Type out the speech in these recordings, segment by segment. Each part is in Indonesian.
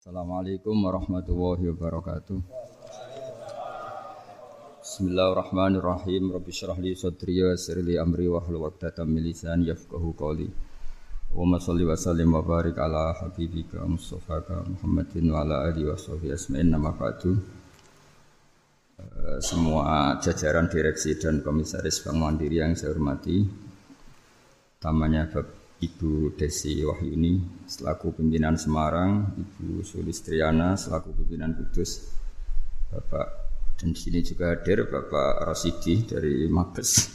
Assalamualaikum warahmatullahi wabarakatuh. Bismillahirrahmanirrahim. Rabbi syrah li sadri wa yassir li amri wa hlul 'uqdatam min yafqahu qawli. Wa sholli wa sallim wa barik ala habibika Mustafaka Muhammadin wa ala alihi wa sahbihi asma'in nama ba'du. Eh, semua jajaran direksi dan komisaris Bank Mandiri yang saya hormati, tamanya Bapak Ibu Desi Wahyuni selaku pimpinan Semarang, Ibu Sulistriana selaku pimpinan Kudus, Bapak dan di sini juga hadir Bapak Rosidi dari Mabes,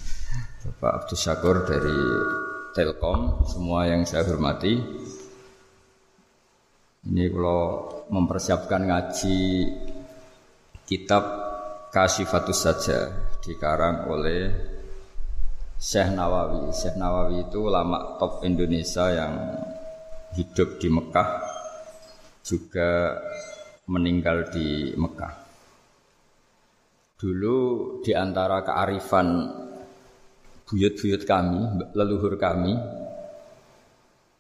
Bapak Abdul Syakur dari Telkom, semua yang saya hormati. Ini kalau mempersiapkan ngaji kitab Kasyifatus saja dikarang oleh Syekh Nawawi. Syekh Nawawi itu ulama top Indonesia yang hidup di Mekah juga meninggal di Mekah. Dulu di antara kearifan buyut-buyut kami, leluhur kami,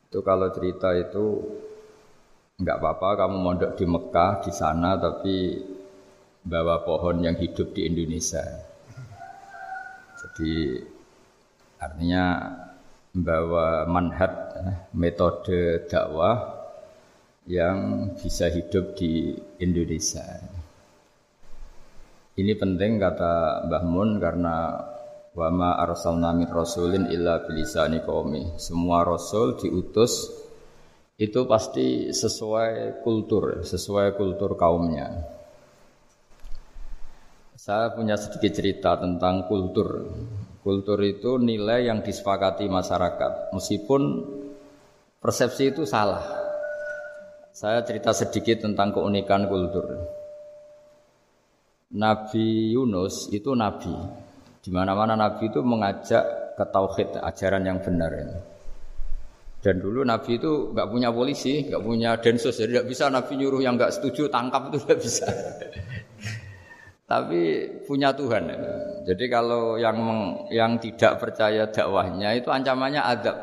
itu kalau cerita itu nggak apa-apa kamu mondok di Mekah di sana tapi bawa pohon yang hidup di Indonesia. Jadi Artinya membawa manhat metode dakwah yang bisa hidup di Indonesia. Ini penting kata Mbah Mun karena wama arsalna min rasulin illa bilisani qaumi. Semua rasul diutus itu pasti sesuai kultur, sesuai kultur kaumnya. Saya punya sedikit cerita tentang kultur. Kultur itu nilai yang disepakati masyarakat, meskipun persepsi itu salah. Saya cerita sedikit tentang keunikan kultur. Nabi Yunus itu nabi. Di mana-mana nabi itu mengajak ke tauhid, ajaran yang benar ini. Dan dulu Nabi itu nggak punya polisi, nggak punya densus, jadi nggak bisa Nabi nyuruh yang nggak setuju tangkap itu nggak bisa. Tapi punya Tuhan. Jadi kalau yang yang tidak percaya dakwahnya itu ancamannya adab.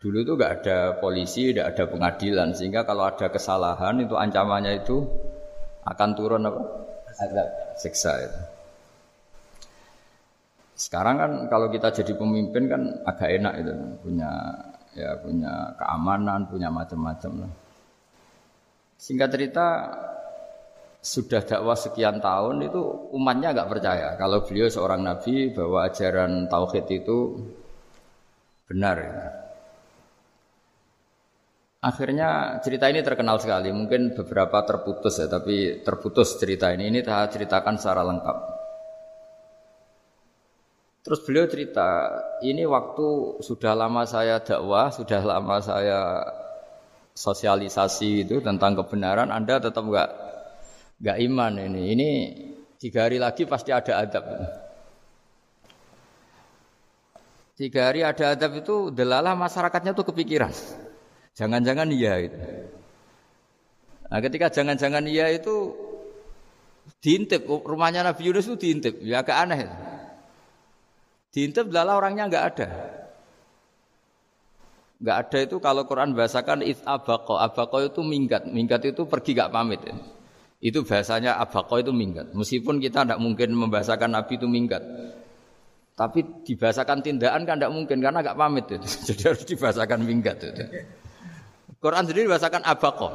Dulu itu nggak ada polisi, tidak ada pengadilan, sehingga kalau ada kesalahan itu ancamannya itu akan turun apa? Adab, siksa itu. Sekarang kan kalau kita jadi pemimpin kan agak enak itu, punya ya punya keamanan, punya macam-macam lah. Singkat cerita sudah dakwah sekian tahun itu umatnya agak percaya kalau beliau seorang nabi bahwa ajaran tauhid itu benar. Akhirnya cerita ini terkenal sekali, mungkin beberapa terputus ya, tapi terputus cerita ini. Ini saya ceritakan secara lengkap. Terus beliau cerita, ini waktu sudah lama saya dakwah, sudah lama saya sosialisasi itu tentang kebenaran, Anda tetap enggak nggak iman ini. Ini tiga hari lagi pasti ada adab. Tiga hari ada adab itu delalah masyarakatnya tuh kepikiran. Jangan-jangan iya itu. Nah ketika jangan-jangan iya itu diintip rumahnya Nabi Yunus itu diintip ya agak aneh diintip delalah orangnya nggak ada nggak ada itu kalau Quran bahasakan it abako abako itu minggat minggat itu pergi nggak pamit ya. Itu bahasanya abako itu minggat. Meskipun kita tidak mungkin membahasakan Nabi itu minggat. Tapi dibahasakan tindakan kan tidak mungkin karena agak pamit itu. Jadi harus dibahasakan minggat itu. Quran sendiri dibahasakan abako.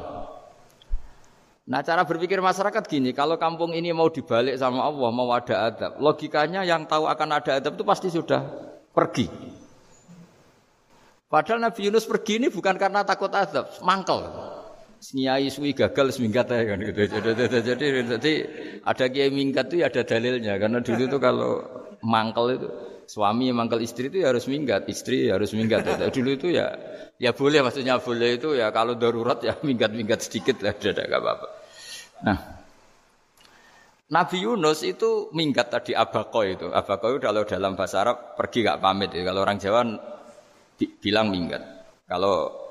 Nah cara berpikir masyarakat gini, kalau kampung ini mau dibalik sama Allah, mau ada adab, logikanya yang tahu akan ada adab itu pasti sudah pergi. Padahal Nabi Yunus pergi ini bukan karena takut adab, mangkel. Senyai suwi gagal seminggat ya kan gitu. Jadi, jadi, jadi, jadi ada kiai minggat itu ya ada dalilnya karena dulu itu kalau mangkel itu suami yang mangkel istri itu ya harus minggat, istri ya harus minggat. Ya. Dulu itu ya ya boleh maksudnya boleh itu ya kalau darurat ya minggat-minggat sedikit lah ada enggak apa-apa. Nah, Nabi Yunus itu minggat tadi abako itu. Abako itu kalau dalam bahasa Arab pergi gak pamit. Ya. Kalau orang Jawa bilang minggat. Kalau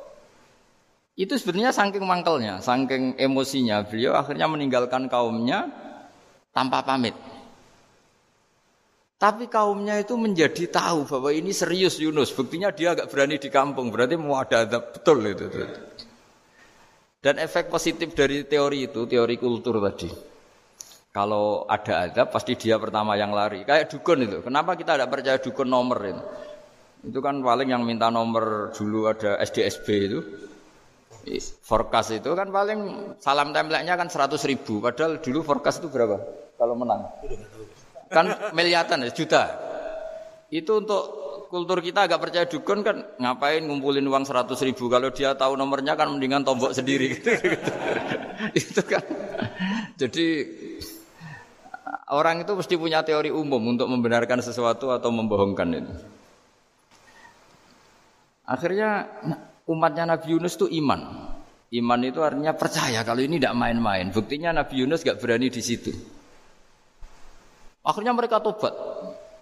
itu sebenarnya saking mangkelnya, saking emosinya, beliau akhirnya meninggalkan kaumnya tanpa pamit. Tapi kaumnya itu menjadi tahu bahwa ini serius Yunus. Buktinya dia agak berani di kampung. Berarti mau ada adab betul itu. Dan efek positif dari teori itu, teori kultur tadi. Kalau ada adab, pasti dia pertama yang lari. Kayak dukun itu. Kenapa kita tidak percaya dukun nomor itu? Itu kan paling yang minta nomor dulu ada SDSB itu. Forecast itu kan paling salam template-nya kan 100 ribu. Padahal dulu forecast itu berapa? Kalau menang. Kan miliatan ya, juta. Itu untuk kultur kita agak percaya dukun kan ngapain ngumpulin uang 100 ribu kalau dia tahu nomornya kan mendingan tombok sendiri gitu, gitu. itu kan jadi orang itu mesti punya teori umum untuk membenarkan sesuatu atau membohongkan itu akhirnya umatnya Nabi Yunus itu iman. Iman itu artinya percaya kalau ini tidak main-main. Buktinya Nabi Yunus gak berani di situ. Akhirnya mereka tobat.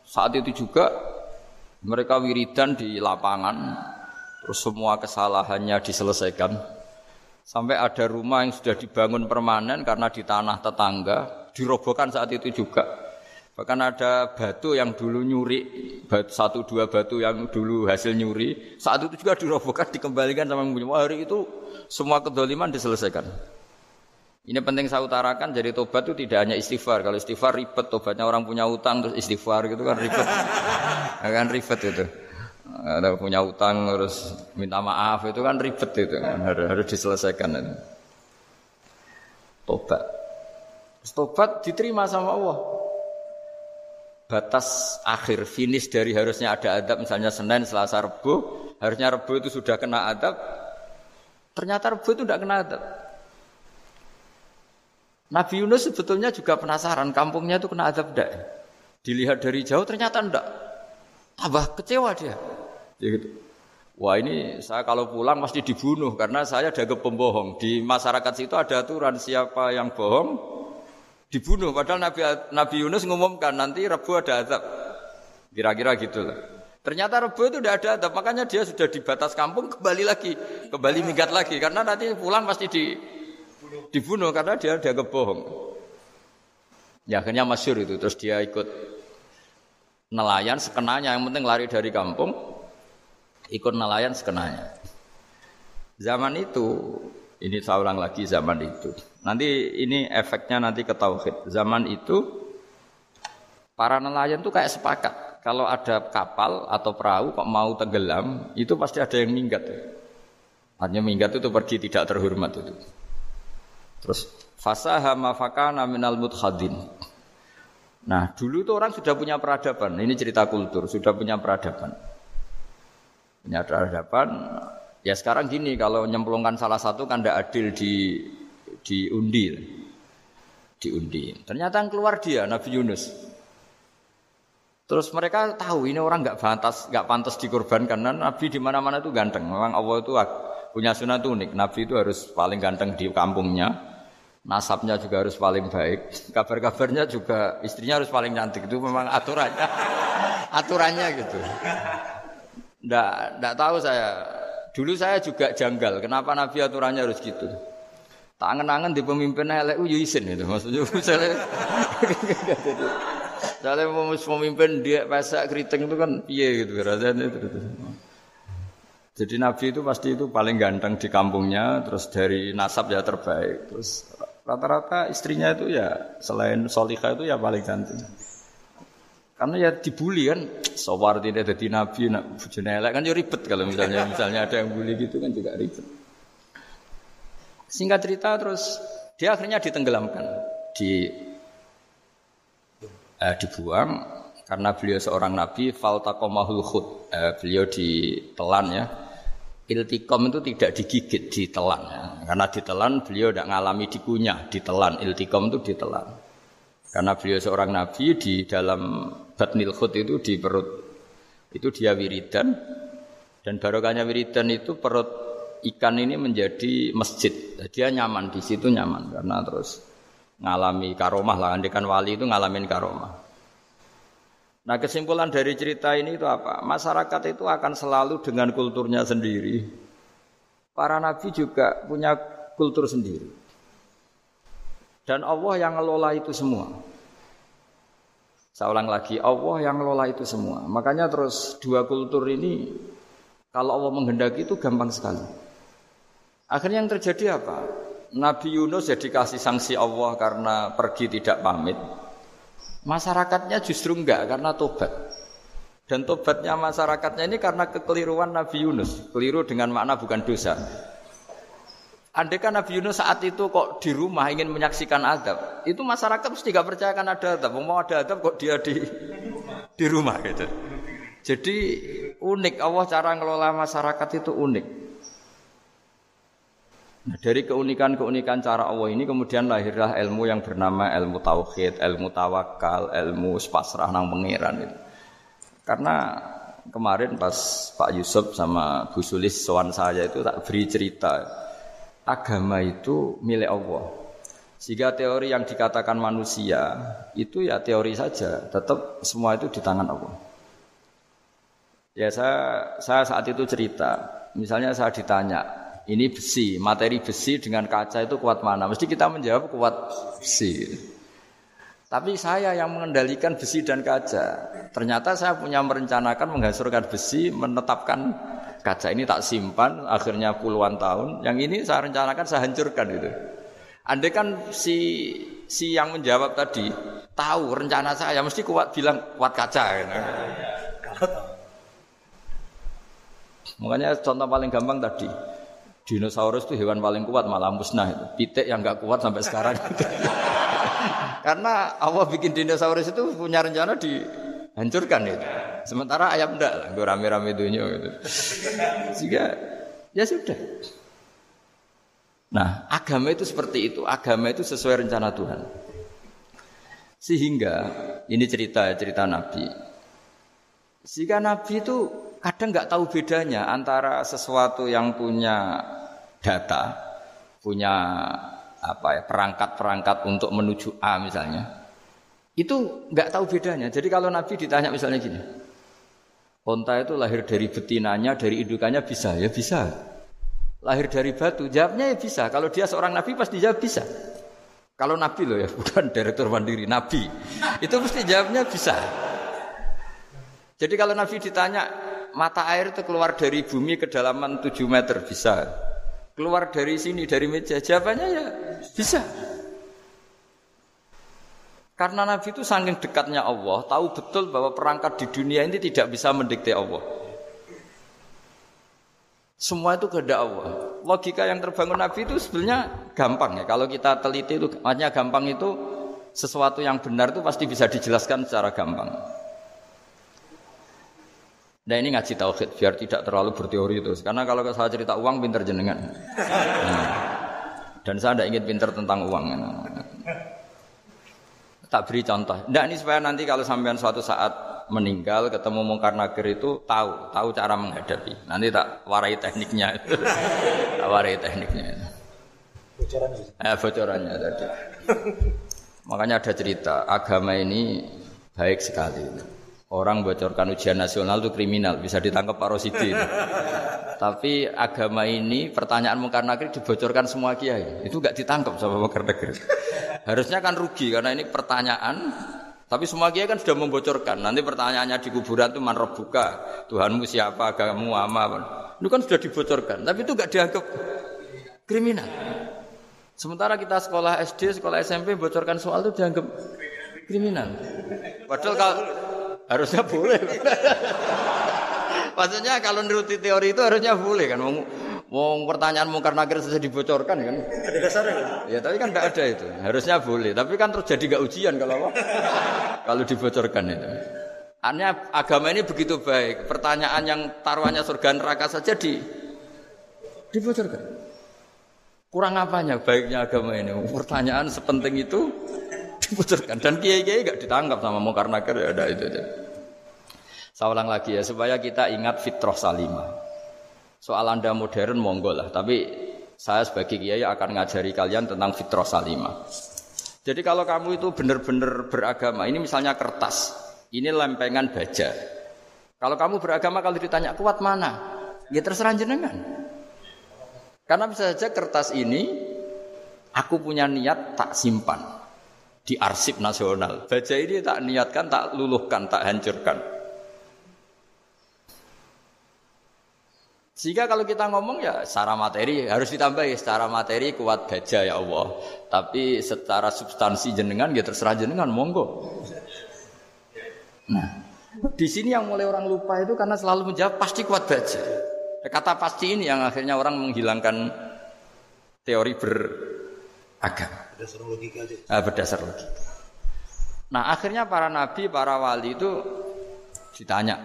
Saat itu juga mereka wiridan di lapangan, terus semua kesalahannya diselesaikan. Sampai ada rumah yang sudah dibangun permanen karena di tanah tetangga, dirobohkan saat itu juga. Bahkan ada batu yang dulu nyuri, batu, satu dua batu yang dulu hasil nyuri, saat itu juga dirobohkan, dikembalikan sama yang punya. Hari itu semua kedoliman diselesaikan. Ini penting saya utarakan, jadi tobat itu tidak hanya istighfar. Kalau istighfar ribet, tobatnya orang punya utang terus istighfar gitu kan ribet. kan ribet itu. Ada punya utang terus minta maaf itu kan ribet itu kan harus, harus diselesaikan itu. Tobat. Tobat diterima sama Allah. Batas akhir finish dari harusnya ada adab misalnya Senin, Selasa, Rebu, harusnya Rebu itu sudah kena adab. Ternyata Rebu itu tidak kena adab. Nabi Yunus sebetulnya juga penasaran kampungnya itu kena azab enggak. Dilihat dari jauh ternyata enggak. Tambah kecewa dia. Ya gitu. Wah ini saya kalau pulang pasti dibunuh karena saya ada pembohong. Di masyarakat situ ada aturan siapa yang bohong dibunuh. Padahal Nabi, Nabi Yunus mengumumkan nanti Rebu ada azab. Kira-kira gitu lah. Ternyata Rebu itu tidak ada azab. Makanya dia sudah di batas kampung kembali lagi. Kembali minggat lagi. Karena nanti pulang pasti di dibunuh karena dia dia kebohong. Ya akhirnya masyur itu terus dia ikut nelayan sekenanya yang penting lari dari kampung ikut nelayan sekenanya. Zaman itu ini saya ulang lagi zaman itu. Nanti ini efeknya nanti ke tauhid. Zaman itu para nelayan tuh kayak sepakat kalau ada kapal atau perahu kok mau tenggelam itu pasti ada yang minggat. Artinya minggat itu pergi tidak terhormat itu. Terus fasaha mafakana minal mudkhadin. Nah, dulu itu orang sudah punya peradaban. Ini cerita kultur, sudah punya peradaban. Punya peradaban. Ya sekarang gini, kalau nyemplungkan salah satu kan tidak adil di diundi. Diundi. Ternyata yang keluar dia, Nabi Yunus. Terus mereka tahu ini orang nggak pantas, nggak pantas dikorbankan. Dan Nabi di mana-mana itu ganteng. Memang Allah itu punya sunat unik. Nabi itu harus paling ganteng di kampungnya nasabnya juga harus paling baik, kabar-kabarnya juga istrinya harus paling cantik itu memang aturannya, aturannya gitu. Nggak, nggak tahu saya. Dulu saya juga janggal, kenapa Nabi aturannya harus gitu. Tak angen-angen di pemimpin elek yo isin itu maksudnya misalnya Misalnya pemimpin dia pesak keriting itu kan piye gitu rasanya itu. Jadi Nabi itu pasti itu paling ganteng di kampungnya, terus dari nasab ya terbaik, terus Rata-rata istrinya itu ya selain solihah itu ya paling cantik. Karena ya dibully kan, sawar tidak jadi nabi, nak bujune kan ya ribet kalau misalnya misalnya ada yang bully gitu kan juga ribet. Singkat cerita terus dia akhirnya ditenggelamkan, di eh, dibuang karena beliau seorang nabi faltaqamahul khut. Eh, beliau ditelan ya Iltikom itu tidak digigit, ditelan. Ya. Karena ditelan beliau tidak mengalami dikunyah, ditelan. Iltikom itu ditelan. Karena beliau seorang nabi di dalam batnil khut itu di perut itu dia wiridan dan barokahnya wiridan itu perut ikan ini menjadi masjid. Dia nyaman di situ nyaman karena terus ngalami karomah lah. Andikan wali itu ngalamin karomah. Nah kesimpulan dari cerita ini itu apa? Masyarakat itu akan selalu dengan kulturnya sendiri. Para nabi juga punya kultur sendiri. Dan Allah yang ngelola itu semua. Saya ulang lagi, Allah yang ngelola itu semua. Makanya terus dua kultur ini kalau Allah menghendaki itu gampang sekali. Akhirnya yang terjadi apa? Nabi Yunus jadi kasih sanksi Allah karena pergi tidak pamit. Masyarakatnya justru enggak karena tobat. Dan tobatnya masyarakatnya ini karena kekeliruan Nabi Yunus. Keliru dengan makna bukan dosa. Andai kan Nabi Yunus saat itu kok di rumah ingin menyaksikan adab, itu masyarakat mesti gak percaya kan ada adab. Mau ada adab kok dia di di rumah gitu. Jadi unik Allah cara ngelola masyarakat itu unik. Nah, dari keunikan-keunikan cara Allah ini kemudian lahirlah ilmu yang bernama ilmu tauhid, ilmu tawakal, ilmu pasrah nang pangeran itu. Karena kemarin pas Pak Yusuf sama Bu Sulis sowan saya itu tak beri cerita agama itu milik Allah. Sehingga teori yang dikatakan manusia itu ya teori saja, tetap semua itu di tangan Allah. Ya saya saya saat itu cerita, misalnya saya ditanya, ini besi, materi besi dengan kaca itu kuat mana? Mesti kita menjawab kuat besi. Tapi saya yang mengendalikan besi dan kaca. Ternyata saya punya merencanakan menghancurkan besi, menetapkan kaca ini tak simpan, akhirnya puluhan tahun. Yang ini saya rencanakan saya hancurkan itu. Andai kan si si yang menjawab tadi tahu rencana saya mesti kuat bilang kuat kaca. Gitu. Makanya contoh paling gampang tadi. Dinosaurus itu hewan paling kuat malah musnah itu. Pitik yang nggak kuat sampai sekarang. Karena Allah bikin dinosaurus itu punya rencana dihancurkan itu. Sementara ayam enggak lah, gue rame-rame dunia gitu. Sehingga ya sudah. Nah, agama itu seperti itu. Agama itu sesuai rencana Tuhan. Sehingga ini cerita cerita Nabi. Sehingga Nabi itu kadang nggak tahu bedanya antara sesuatu yang punya data, punya apa ya perangkat-perangkat untuk menuju A misalnya itu nggak tahu bedanya. Jadi kalau Nabi ditanya misalnya gini onta itu lahir dari betinanya dari indukannya bisa? Ya bisa. Lahir dari batu? Jawabnya ya bisa. Kalau dia seorang Nabi pasti jawab bisa. Kalau Nabi loh ya bukan direktur mandiri Nabi. Itu mesti jawabnya bisa. Jadi kalau Nabi ditanya mata air itu keluar dari bumi kedalaman 7 meter bisa. Keluar dari sini dari meja jawabannya ya bisa. Karena Nabi itu saking dekatnya Allah tahu betul bahwa perangkat di dunia ini tidak bisa mendikte Allah. Semua itu kehendak Allah. Logika yang terbangun Nabi itu sebenarnya gampang ya. Kalau kita teliti itu hanya gampang itu sesuatu yang benar itu pasti bisa dijelaskan secara gampang Nah ini ngaji tauhid biar tidak terlalu berteori terus. Karena kalau saya cerita uang pinter jenengan. Nah. Dan saya tidak ingin pinter tentang uang. Nah. Tak beri contoh. Tidak ini supaya nanti kalau sampean suatu saat meninggal ketemu mungkar nakir itu tahu tahu cara menghadapi. Nanti tak warai tekniknya. tak warai tekniknya. Bocorannya. Eh, bocorannya tadi. Makanya ada cerita agama ini baik sekali. Orang bocorkan ujian nasional itu kriminal, bisa ditangkap Pak Rosidi. Tapi agama ini pertanyaan mungkar nakir dibocorkan semua kiai. Itu nggak ditangkap sama mungkar nakir. Harusnya kan rugi karena ini pertanyaan tapi semua kiai kan sudah membocorkan. Nanti pertanyaannya di kuburan itu man buka, Tuhanmu siapa, agamamu apa. Itu kan sudah dibocorkan, tapi itu nggak dianggap kriminal. Sementara kita sekolah SD, sekolah SMP bocorkan soal itu dianggap kriminal. Padahal kalau harusnya boleh. Maksudnya kalau nuruti teori itu harusnya boleh kan. Mau, mau pertanyaan mungkar nakir saja dibocorkan kan. Ada dasarnya kan? Ya tapi kan tidak ada itu. Harusnya boleh. Tapi kan terjadi gak ujian kalau apa? kalau dibocorkan itu. Hanya agama ini begitu baik. Pertanyaan yang taruhannya surga neraka saja di dibocorkan. Kurang apanya baiknya agama ini? Pertanyaan sepenting itu dibocorkan dan kiai-kiai gak ditangkap sama mungkar nakir ya ada itu. Saya ulang lagi ya supaya kita ingat fitrah salimah. Soal anda modern monggo lah, tapi saya sebagai kiai akan ngajari kalian tentang fitrah salimah. Jadi kalau kamu itu benar-benar beragama, ini misalnya kertas, ini lempengan baja. Kalau kamu beragama kalau ditanya kuat mana, ya terserah jenengan. Karena bisa saja kertas ini aku punya niat tak simpan di arsip nasional. Baja ini tak niatkan, tak luluhkan, tak hancurkan. Sehingga kalau kita ngomong ya secara materi harus ditambahi secara materi kuat gajah ya Allah. Tapi secara substansi jenengan ya terserah jenengan monggo. Nah, di sini yang mulai orang lupa itu karena selalu menjawab pasti kuat baja. Kata pasti ini yang akhirnya orang menghilangkan teori beragama. Berdasar logika aja. Ah, berdasar logika. Nah akhirnya para nabi, para wali itu ditanya.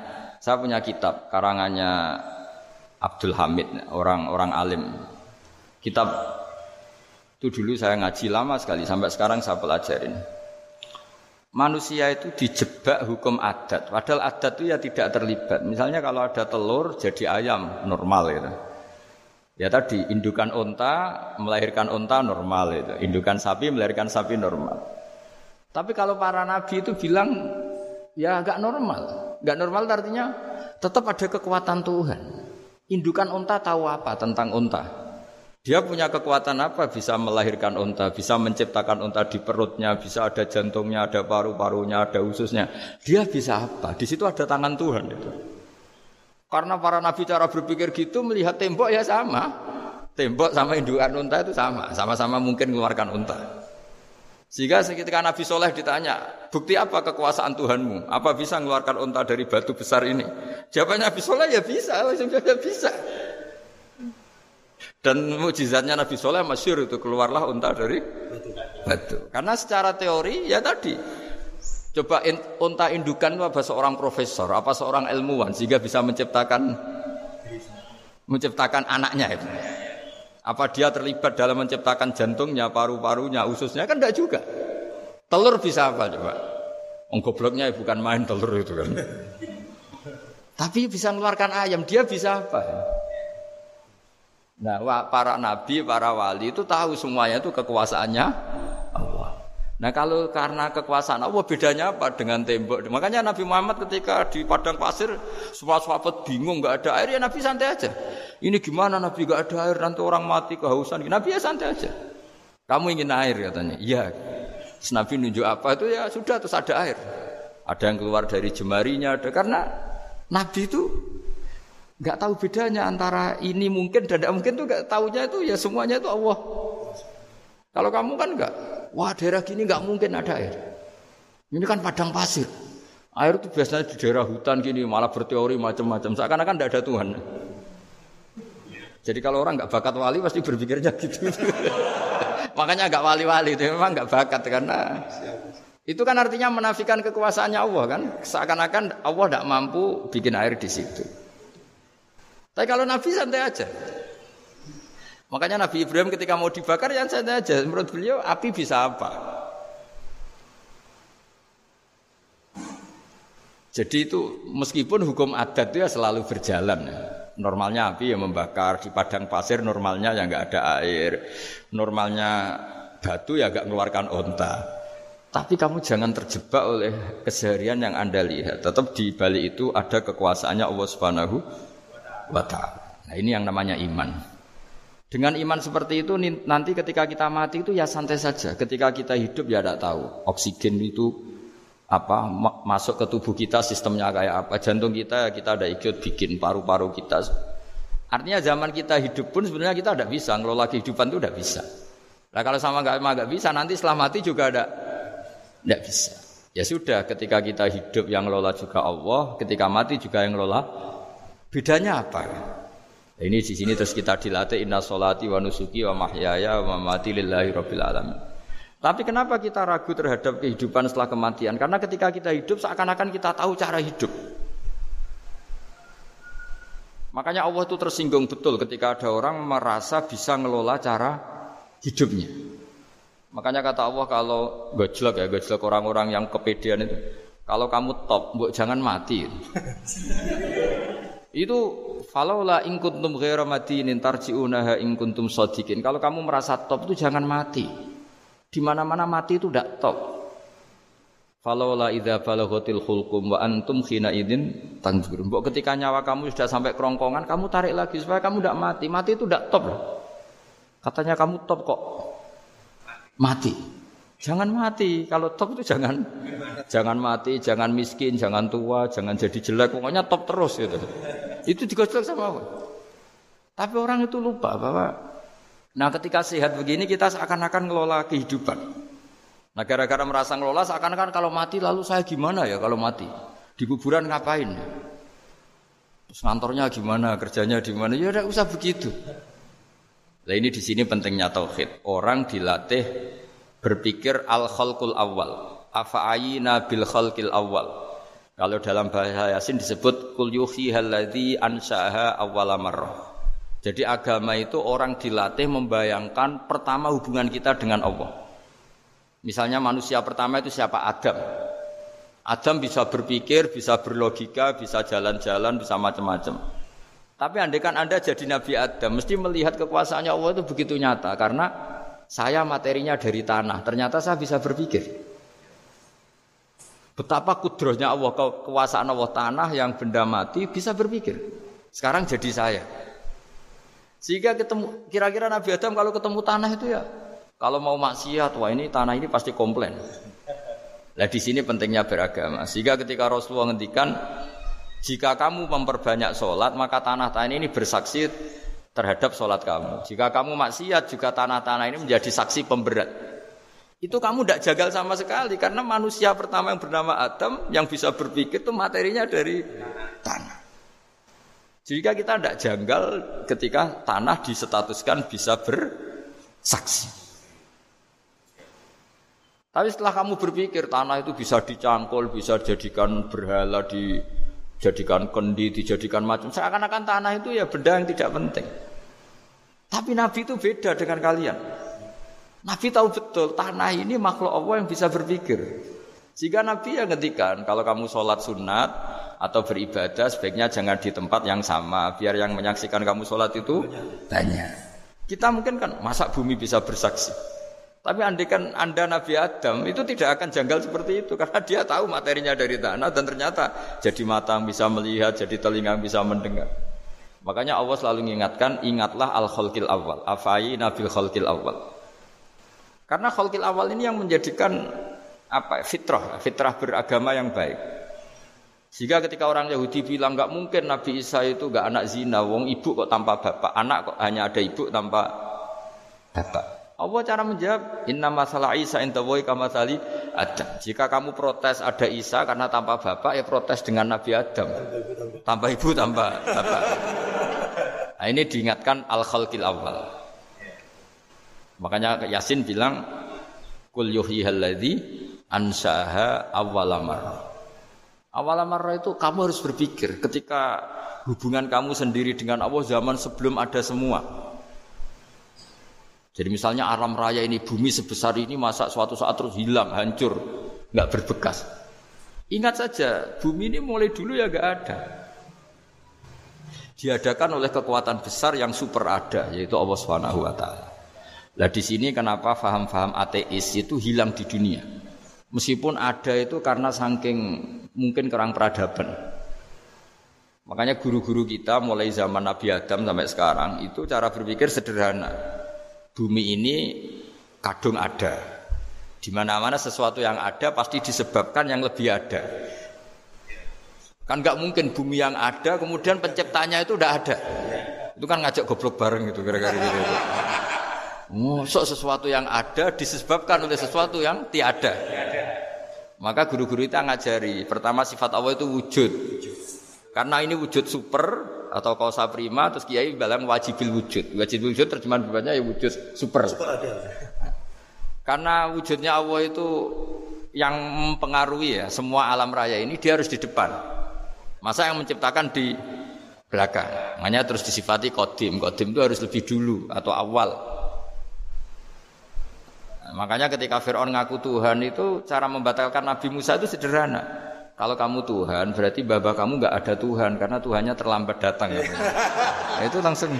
Saya punya kitab karangannya Abdul Hamid, orang-orang alim. Kitab itu dulu saya ngaji lama sekali, sampai sekarang saya pelajarin. Manusia itu dijebak hukum adat, padahal adat itu ya tidak terlibat. Misalnya kalau ada telur jadi ayam normal gitu. Ya tadi indukan unta melahirkan unta normal itu, indukan sapi melahirkan sapi normal. Tapi kalau para nabi itu bilang ya agak normal, nggak normal artinya tetap ada kekuatan Tuhan. Indukan unta tahu apa tentang unta? Dia punya kekuatan apa? Bisa melahirkan unta, bisa menciptakan unta di perutnya, bisa ada jantungnya, ada paru-parunya, ada ususnya. Dia bisa apa? Di situ ada tangan Tuhan itu. Karena para nabi cara berpikir gitu melihat tembok ya sama. Tembok sama indukan unta itu sama, sama-sama mungkin mengeluarkan unta. Sehingga ketika Nabi Soleh ditanya, bukti apa kekuasaan Tuhanmu? Apa bisa mengeluarkan unta dari batu besar ini? Jawabannya Nabi Soleh ya bisa, ya bisa. Dan mujizatnya Nabi Soleh masyur itu keluarlah unta dari batu. Karena secara teori ya tadi, coba in, unta indukan apa seorang profesor, apa seorang ilmuwan sehingga bisa menciptakan menciptakan anaknya itu. Apa dia terlibat dalam menciptakan jantungnya, paru-parunya, ususnya? Kan enggak juga. Telur bisa apa coba? Ong gobloknya bukan main telur itu kan. Tapi bisa mengeluarkan ayam, dia bisa apa? Nah, para nabi, para wali itu tahu semuanya itu kekuasaannya Nah kalau karena kekuasaan Allah bedanya apa dengan tembok? Makanya Nabi Muhammad ketika di padang pasir semua sahabat bingung nggak ada air ya Nabi santai aja. Ini gimana Nabi nggak ada air nanti orang mati kehausan. Nabi ya santai aja. Kamu ingin air katanya. Iya. Nabi nunjuk apa itu ya sudah terus ada air. Ada yang keluar dari jemarinya ada karena Nabi itu nggak tahu bedanya antara ini mungkin dan tidak mungkin tuh nggak tahunya itu ya semuanya itu Allah. Kalau kamu kan nggak wah daerah gini nggak mungkin ada air. Ini kan padang pasir. Air itu biasanya di daerah hutan gini malah berteori macam-macam. Seakan-akan tidak ada Tuhan. Jadi kalau orang nggak bakat wali pasti berpikirnya gitu. Makanya nggak wali-wali itu memang nggak bakat karena itu kan artinya menafikan kekuasaannya Allah kan. Seakan-akan Allah tidak mampu bikin air di situ. Tapi kalau Nabi santai aja. Makanya Nabi Ibrahim ketika mau dibakar yang santai aja. Menurut beliau api bisa apa? Jadi itu meskipun hukum adat itu ya selalu berjalan. Normalnya api yang membakar di padang pasir normalnya ya nggak ada air. Normalnya batu ya nggak mengeluarkan onta. Tapi kamu jangan terjebak oleh keseharian yang anda lihat. Tetap di balik itu ada kekuasaannya Allah Subhanahu wa Ta'ala. Nah ini yang namanya iman. Dengan iman seperti itu nanti ketika kita mati itu ya santai saja. Ketika kita hidup ya tidak tahu oksigen itu apa masuk ke tubuh kita sistemnya kayak apa. Jantung kita kita ada ikut bikin paru-paru kita. Artinya zaman kita hidup pun sebenarnya kita tidak bisa ngelola kehidupan itu tidak bisa. Nah kalau sama nggak nggak bisa nanti setelah mati juga ada tidak bisa. Ya sudah ketika kita hidup yang ngelola juga Allah, ketika mati juga yang ngelola. Bedanya apa? Ini di sini terus kita dilatih inna solati wa nusuki wa mahyaya wa mamati lillahi rabbil alamin. Tapi kenapa kita ragu terhadap kehidupan setelah kematian? Karena ketika kita hidup seakan-akan kita tahu cara hidup. Makanya Allah itu tersinggung betul ketika ada orang merasa bisa ngelola cara hidupnya. Makanya kata Allah kalau gojlok ya, gojlok orang-orang yang kepedean itu, kalau kamu top, jangan mati. itu Falaula in kuntum ghaira madinin tarji'unaha in kuntum shadiqin. Kalau kamu merasa top itu jangan mati. Di mana-mana mati itu tidak top. Falaula idza balaghatil khulqum wa antum khina idin tanzurun. Mbok ketika nyawa kamu sudah sampai kerongkongan, kamu tarik lagi supaya kamu tidak mati. Mati itu tidak top loh. Katanya kamu top kok. Mati. Jangan mati. Kalau top itu jangan jangan mati, jangan miskin, jangan tua, jangan jadi jelek. Pokoknya top terus gitu. Itu digosok sama apa? Tapi orang itu lupa bahwa Nah ketika sehat begini kita seakan-akan ngelola kehidupan. Nah gara-gara merasa ngelola seakan-akan kalau mati lalu saya gimana ya kalau mati? Di kuburan ngapain? Terus kantornya gimana, kerjanya di mana? Ya udah usah begitu. Nah ini di sini pentingnya tauhid. Orang dilatih berpikir al khalqul awal. Afa'ayina bil khalqil awal. Kalau dalam bahasa Yasin disebut kul yuhi halladzi ansa'aha awwala marrah. Jadi agama itu orang dilatih membayangkan pertama hubungan kita dengan Allah. Misalnya manusia pertama itu siapa? Adam. Adam bisa berpikir, bisa berlogika, bisa jalan-jalan, bisa macam-macam. Tapi andai kan Anda jadi Nabi Adam, mesti melihat kekuasaannya Allah itu begitu nyata karena saya materinya dari tanah. Ternyata saya bisa berpikir. Betapa kudrohnya Allah, kekuasaan Allah tanah yang benda mati bisa berpikir. Sekarang jadi saya. Sehingga ketemu kira-kira Nabi Adam kalau ketemu tanah itu ya kalau mau maksiat wah ini tanah ini pasti komplain. Nah di sini pentingnya beragama. Sehingga ketika Rasulullah ngendikan jika kamu memperbanyak sholat maka tanah-tanah ini bersaksi terhadap sholat kamu. Jika kamu maksiat juga tanah-tanah ini menjadi saksi pemberat. Itu kamu tidak jagal sama sekali karena manusia pertama yang bernama Adam yang bisa berpikir itu materinya dari tanah. Jika kita tidak janggal ketika tanah disetatuskan bisa bersaksi. Tapi setelah kamu berpikir tanah itu bisa dicangkul, bisa dijadikan berhala, dijadikan kendi, dijadikan macam. Seakan-akan tanah itu ya benda yang tidak penting. Tapi Nabi itu beda dengan kalian. Nabi tahu betul tanah ini makhluk Allah yang bisa berpikir. Jika Nabi yang ngetikan kalau kamu sholat sunat atau beribadah sebaiknya jangan di tempat yang sama biar yang menyaksikan kamu sholat itu banyak. Kita mungkin kan masak bumi bisa bersaksi. Tapi andikan anda Nabi Adam itu tidak akan janggal seperti itu karena dia tahu materinya dari tanah dan ternyata jadi mata bisa melihat, jadi telinga bisa mendengar. Makanya Allah selalu mengingatkan ingatlah al khalqil awal, afai nabil khalqil awal. Karena khalqil awal ini yang menjadikan apa fitrah, fitrah beragama yang baik. Sehingga ketika orang Yahudi bilang nggak mungkin Nabi Isa itu nggak anak zina, wong ibu kok tanpa bapak, anak kok hanya ada ibu tanpa bapak. Allah cara menjawab, Inna masalah Isa intawoi kamasali Adam. Jika kamu protes ada Isa karena tanpa bapak, ya protes dengan Nabi Adam. Tanpa ibu, tanpa bapak. Nah, ini diingatkan al khalqil awal. Makanya Yasin bilang, Kul yuhi halladhi ansaha awwalamar. Awal marah itu kamu harus berpikir ketika hubungan kamu sendiri dengan Allah zaman sebelum ada semua. Jadi misalnya alam raya ini bumi sebesar ini masa suatu saat terus hilang, hancur, nggak berbekas. Ingat saja, bumi ini mulai dulu ya nggak ada. Diadakan oleh kekuatan besar yang super ada, yaitu Allah Subhanahu Wa Taala. Nah di sini kenapa faham-faham ateis itu hilang di dunia? Meskipun ada itu karena saking mungkin kurang peradaban. Makanya guru-guru kita mulai zaman Nabi Adam sampai sekarang itu cara berpikir sederhana. Bumi ini kadung ada. Di mana-mana sesuatu yang ada pasti disebabkan yang lebih ada. Kan nggak mungkin bumi yang ada kemudian penciptanya itu udah ada. Itu kan ngajak goblok bareng gitu kira-kira gitu. Masuk sesuatu yang ada disebabkan oleh sesuatu yang tiada. Maka guru-guru itu ngajari, pertama sifat Allah itu wujud. Karena ini wujud super atau kausa prima, terus kiai bilang wajibil wujud. Wajibil wujud terjemahan bawahnya ya wujud super. super ada. Karena wujudnya Allah itu yang mempengaruhi ya semua alam raya ini dia harus di depan. Masa yang menciptakan di belakang. Makanya terus disifati kodim. Kodim itu harus lebih dulu atau awal. Makanya ketika Fir'aun ngaku Tuhan itu cara membatalkan Nabi Musa itu sederhana. Kalau kamu Tuhan berarti babah kamu nggak ada Tuhan karena Tuhannya terlambat datang. Ya. Nah, itu langsung.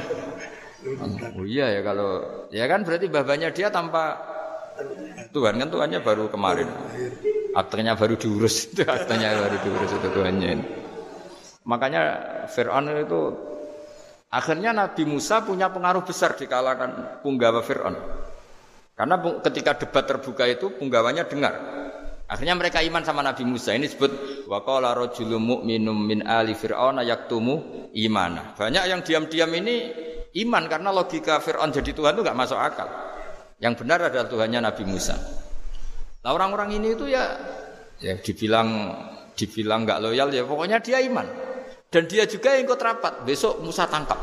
Oh iya ya kalau ya kan berarti babanya dia tanpa Tuhan kan Tuhannya baru kemarin. Aktenya baru diurus itu aktenya baru diurus itu Tuhannya ini. Makanya Fir'aun itu akhirnya Nabi Musa punya pengaruh besar di kalangan punggawa Fir'aun. Karena ketika debat terbuka itu punggawannya dengar. Akhirnya mereka iman sama Nabi Musa. Ini disebut waqala rajulun mu'minum min ali fir'auna yaktumu imana. Banyak yang diam-diam ini iman karena logika Fir'aun jadi Tuhan itu nggak masuk akal. Yang benar adalah Tuhannya Nabi Musa. Nah orang-orang ini itu ya ya dibilang dibilang nggak loyal ya pokoknya dia iman. Dan dia juga yang ikut rapat. Besok Musa tangkap.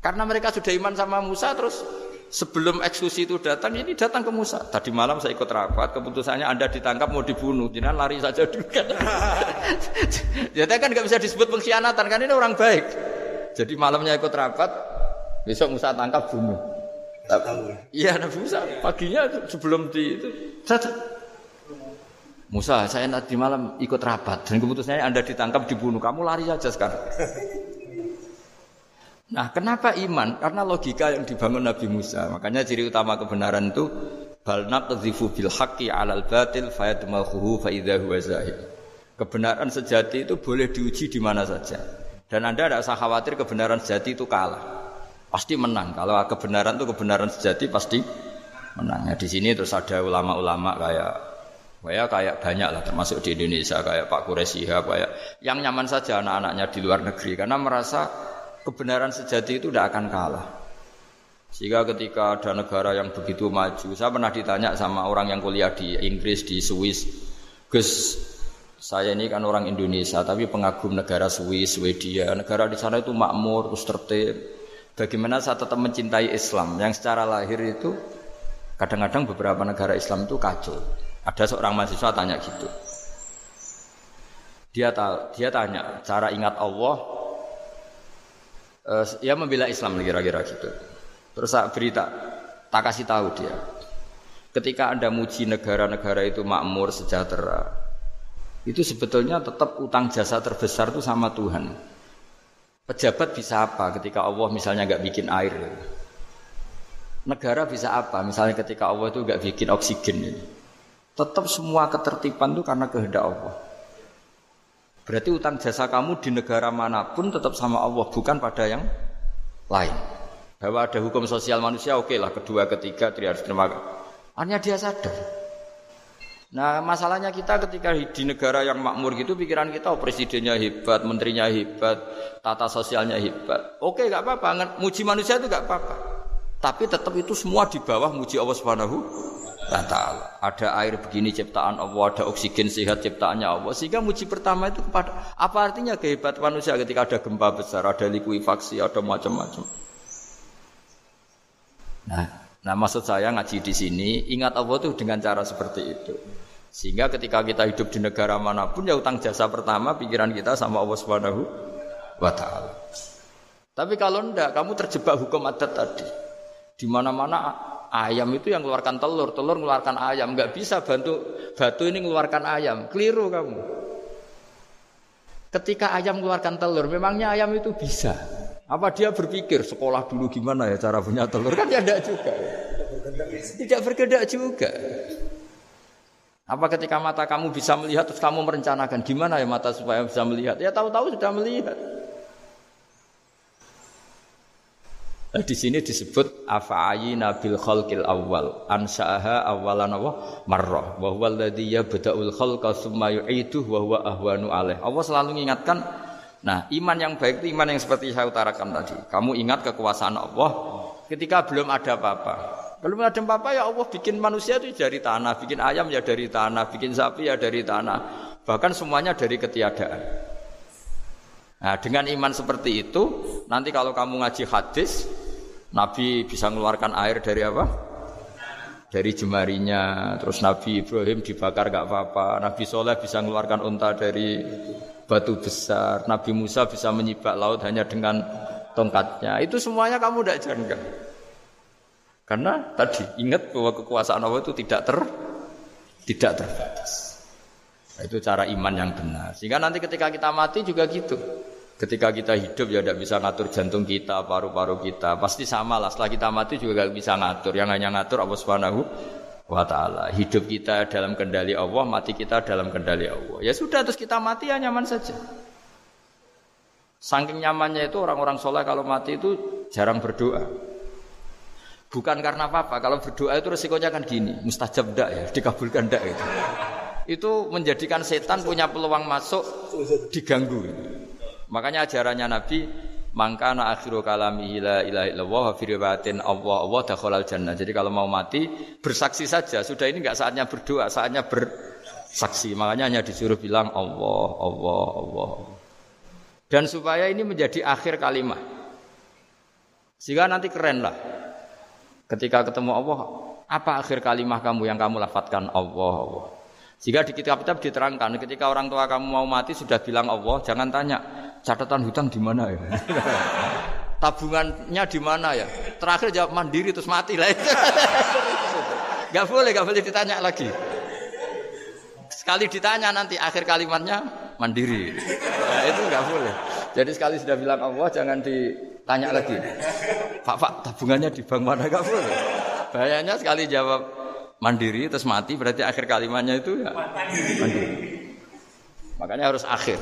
Karena mereka sudah iman sama Musa terus sebelum eksekusi itu datang ini datang ke Musa. Tadi malam saya ikut rapat, keputusannya Anda ditangkap mau dibunuh, jangan lari saja dulu kan. Jadi kan nggak bisa disebut pengkhianatan kan ini orang baik. Jadi malamnya ikut rapat, besok Musa tangkap bunuh. Iya Nabi Musa paginya sebelum di itu Musa saya nanti malam ikut rapat dan keputusannya Anda ditangkap dibunuh kamu lari saja sekarang. Nah, kenapa iman? Karena logika yang dibangun Nabi Musa. Makanya ciri utama kebenaran itu bal naqdhifu bil haqqi 'alal batil fayadmaghuhu fa idza huwa zahid. Kebenaran sejati itu boleh diuji di mana saja. Dan Anda tidak usah khawatir kebenaran sejati itu kalah. Pasti menang. Kalau kebenaran itu kebenaran sejati pasti menang. Ya, di sini terus ada ulama-ulama kayak kayak kayak banyak lah termasuk di Indonesia kayak Pak Quraisy kayak yang nyaman saja anak-anaknya di luar negeri karena merasa kebenaran sejati itu tidak akan kalah. Sehingga ketika ada negara yang begitu maju, saya pernah ditanya sama orang yang kuliah di Inggris, di Swiss, Gus, saya ini kan orang Indonesia, tapi pengagum negara Swiss, Swedia, negara di sana itu makmur, terus tertib. Bagaimana saya tetap mencintai Islam yang secara lahir itu kadang-kadang beberapa negara Islam itu kacau. Ada seorang mahasiswa tanya gitu. Dia tahu, dia tanya cara ingat Allah uh, ya membela Islam kira-kira gitu. Terus saya berita, tak kasih tahu dia. Ketika Anda muji negara-negara itu makmur, sejahtera, itu sebetulnya tetap utang jasa terbesar itu sama Tuhan. Pejabat bisa apa ketika Allah misalnya nggak bikin air? Negara bisa apa? Misalnya ketika Allah itu nggak bikin oksigen ini. Tetap semua ketertiban itu karena kehendak Allah. Berarti utang jasa kamu di negara mana pun tetap sama Allah, bukan pada yang lain. Bahwa ada hukum sosial manusia, oke okay lah, kedua, ketiga, dia harus terima. Hanya dia sadar. Nah masalahnya kita ketika di negara yang makmur gitu pikiran kita oh, presidennya hebat, menterinya hebat, tata sosialnya hebat. Oke nggak apa-apa, muji manusia itu nggak apa-apa. Tapi tetap itu semua di bawah muji Allah Subhanahu wa taala. Ada air begini ciptaan Allah, ada oksigen sehat ciptaannya Allah. Sehingga muji pertama itu kepada apa artinya kehebatan manusia ketika ada gempa besar, ada likuifaksi, ada macam-macam. Nah, nah maksud saya ngaji di sini ingat Allah itu dengan cara seperti itu. Sehingga ketika kita hidup di negara mana pun ya utang jasa pertama pikiran kita sama Allah Subhanahu wa taala. Tapi kalau ndak kamu terjebak hukum adat tadi. Di mana-mana ayam itu yang mengeluarkan telur, telur mengeluarkan ayam. Nggak bisa bantu batu ini mengeluarkan ayam. Keliru kamu. Ketika ayam mengeluarkan telur, memangnya ayam itu bisa. Apa dia berpikir sekolah dulu gimana ya cara punya telur? Kan ya tidak juga. Tidak bergedak juga. Apa ketika mata kamu bisa melihat terus kamu merencanakan gimana ya mata supaya bisa melihat? Ya tahu-tahu sudah melihat. Nah, di sini disebut afa'ayi nabil khalqil awal ansa'aha awalan Allah marrah wa huwa alladhi yabda'ul khalqa tsumma yu'iduh wa huwa ahwanu alaih. Allah selalu mengingatkan nah iman yang baik itu iman yang seperti saya utarakan tadi. Kamu ingat kekuasaan Allah ketika belum ada apa-apa. Belum ada apa-apa ya Allah bikin manusia itu dari tanah, bikin ayam ya dari tanah, bikin sapi ya dari tanah. Bahkan semuanya dari ketiadaan. Nah, dengan iman seperti itu, nanti kalau kamu ngaji hadis, Nabi bisa mengeluarkan air dari apa? Dari jemarinya. Terus Nabi Ibrahim dibakar gak apa-apa. Nabi Soleh bisa mengeluarkan unta dari batu besar. Nabi Musa bisa menyibak laut hanya dengan tongkatnya. Itu semuanya kamu tidak jangka. Karena tadi ingat bahwa kekuasaan Allah itu tidak ter tidak terbatas. Nah, itu cara iman yang benar. Sehingga nanti ketika kita mati juga gitu. Ketika kita hidup ya tidak bisa ngatur jantung kita, paru-paru kita. Pasti sama lah. Setelah kita mati juga gak bisa ngatur. Yang hanya ngatur Allah Subhanahu wa taala. Hidup kita dalam kendali Allah, mati kita dalam kendali Allah. Ya sudah terus kita mati ya nyaman saja. Saking nyamannya itu orang-orang soleh kalau mati itu jarang berdoa. Bukan karena apa-apa. Kalau berdoa itu resikonya kan gini, mustajab dak ya, dikabulkan dak itu itu menjadikan setan punya peluang masuk diganggu. Makanya ajarannya Nabi Mangkana akhiru kalami la ilaha illallah fi riwayatin Allah Allah dakhalal jannah. Jadi kalau mau mati bersaksi saja. Sudah ini enggak saatnya berdoa, saatnya bersaksi. Makanya hanya disuruh bilang Allah, Allah, Allah. Dan supaya ini menjadi akhir kalimat. Sehingga nanti keren lah. Ketika ketemu Allah, apa akhir kalimat kamu yang kamu lafadzkan Allah, Allah. Sehingga di kitab-kitab diterangkan ketika orang tua kamu mau mati sudah bilang Allah, jangan tanya catatan hutang di mana ya. Tabungannya di mana ya? Terakhir jawab mandiri terus mati lah. gak boleh, gak boleh ditanya lagi. Sekali ditanya nanti akhir kalimatnya mandiri. Nah, itu gak boleh. Jadi sekali sudah bilang Allah jangan ditanya lagi. Pak, Pak, tabungannya di bank mana gak boleh. Bahayanya sekali jawab mandiri terus mati berarti akhir kalimatnya itu ya mandiri. Makanya harus akhir.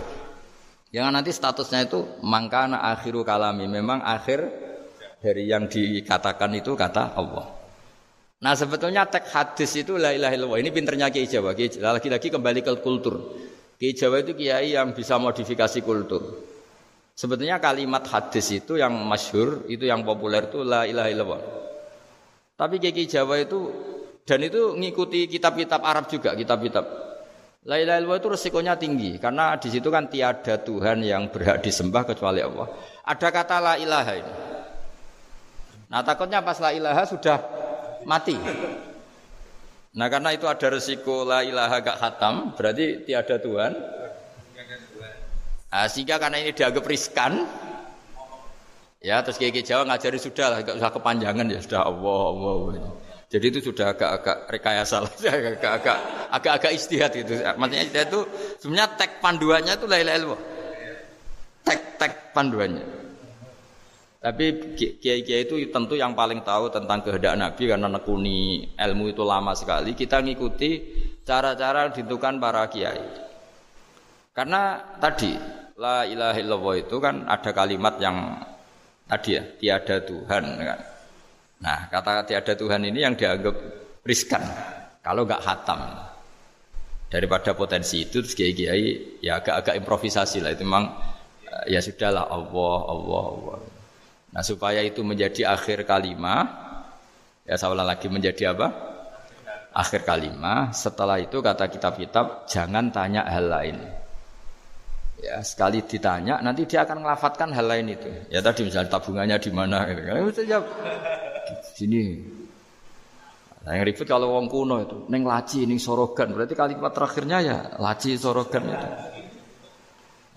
Jangan nanti statusnya itu mangkana akhiru kalami. Memang akhir dari yang dikatakan itu kata Allah. Nah sebetulnya teks hadis itu la ilaha illallah. Ini pinternya Kiai Jawa. Lagi-lagi kembali ke kultur. Kiai Jawa itu kiai yang bisa modifikasi kultur. Sebetulnya kalimat hadis itu yang masyhur, itu yang populer itu la ilaha illallah. Tapi Kiai Jawa itu dan itu ngikuti kitab-kitab Arab juga, kitab-kitab. La itu resikonya tinggi karena di situ kan tiada Tuhan yang berhak disembah kecuali Allah. Ada kata la ilaha ini. Nah takutnya pas la ilaha sudah mati. Nah karena itu ada resiko la ilaha gak khatam, berarti tiada Tuhan. Nah, sehingga karena ini dianggap riskan, ya terus kayak Jawa ngajari sudah lah, gak usah kepanjangan ya sudah Allah Allah. Allah. Jadi itu sudah agak-agak rekayasa lah, agak-agak agak-agak istihad itu. Maksudnya itu sebenarnya tag panduannya itu la ilaha Tag-tag panduannya. Tapi kiai-kiai itu tentu yang paling tahu tentang kehendak Nabi karena nekuni ilmu itu lama sekali. Kita ngikuti cara-cara ditentukan para kiai. Karena tadi la ilaha illallah itu kan ada kalimat yang tadi ya tiada Tuhan kan. Nah, kata tiada Tuhan ini yang dianggap riskan kalau nggak hatam. Daripada potensi itu terus kiai-kiai ya agak-agak improvisasi lah itu memang eh, ya sudahlah Allah Allah Allah. Nah, supaya itu menjadi akhir kalimat ya saya lagi menjadi apa? Akhir kalimat. Setelah itu kata kitab-kitab jangan tanya hal lain. Ya, sekali ditanya nanti dia akan melafatkan hal lain itu. Ya tadi misalnya tabungannya di mana gitu. Kan sini. Nah, yang ribet kalau wong kuno itu, neng laci, neng sorogan, berarti kalimat terakhirnya ya laci sorogan itu.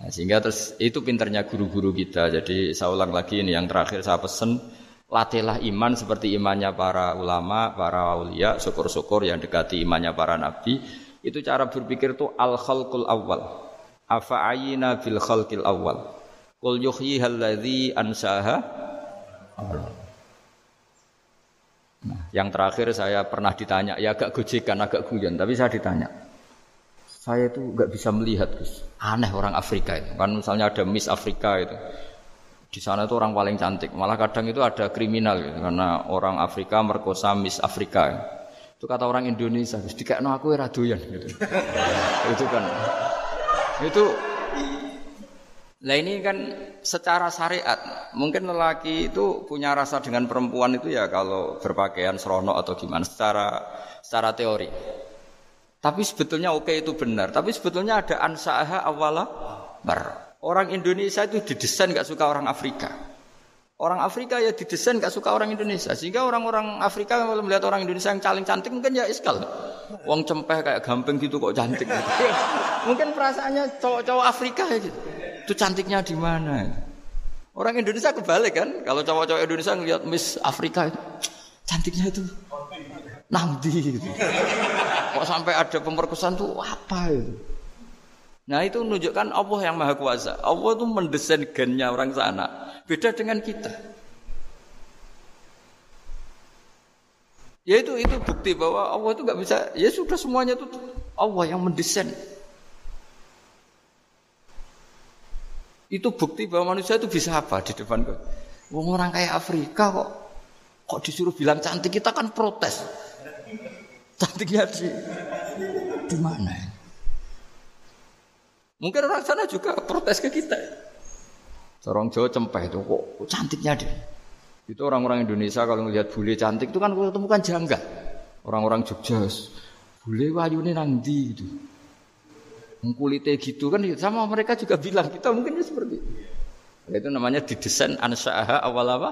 Nah, sehingga terus itu pinternya guru-guru kita. Jadi saya ulang lagi ini yang terakhir saya pesen latihlah iman seperti imannya para ulama, para aulia, syukur-syukur yang dekati imannya para nabi. Itu cara berpikir tuh al khalqul awal. Afa ayina bil khalqil awal. Qul yuhyiha alladhi ansaha. Nah, yang terakhir saya pernah ditanya, ya agak gojekan, agak guyon, tapi saya ditanya. Saya itu nggak bisa melihat, Gus. Aneh orang Afrika itu. Kan misalnya ada Miss Afrika itu. Di sana itu orang paling cantik. Malah kadang itu ada kriminal gitu. Karena orang Afrika merkosa Miss Afrika. Itu kata orang Indonesia, Gus, dikekno aku ya doyan gitu. itu kan. Itu Nah ini kan secara syariat, mungkin lelaki itu punya rasa dengan perempuan itu ya kalau berpakaian serono atau gimana secara secara teori. Tapi sebetulnya oke itu benar. Tapi sebetulnya ada ansaha awala bar. Orang Indonesia itu didesain gak suka orang Afrika. Orang Afrika ya didesain gak suka orang Indonesia. Sehingga orang-orang Afrika kalau melihat orang Indonesia yang caling cantik mungkin ya iskal. Wong cempeh kayak gampang gitu kok cantik. Gitu. mungkin perasaannya cowok-cowok Afrika ya gitu. Itu cantiknya di mana? Orang Indonesia kebalik kan? Kalau cowok-cowok Indonesia ngelihat Miss Afrika itu cantiknya itu nanti gitu. Kok sampai ada pemerkosaan tuh apa itu? Nah itu menunjukkan Allah yang maha kuasa. Allah itu mendesain gennya orang sana. Beda dengan kita. Ya itu itu bukti bahwa Allah itu nggak bisa. Ya sudah semuanya itu Allah yang mendesain. Itu bukti bahwa manusia itu bisa apa di depan kau. Wong orang kayak Afrika kok kok disuruh bilang cantik kita kan protes. Cantiknya di di mana? Mungkin orang sana juga protes ke kita. Orang Jawa cempeh itu kok cantiknya deh. Itu orang-orang Indonesia kalau melihat bule cantik itu kan ketemu kan janggal. Orang-orang Jogja, bule wayune nang ndi gitu. Kulitnya gitu kan sama mereka juga bilang kita mungkin ya seperti itu. Itu namanya didesain ansaaha awal apa?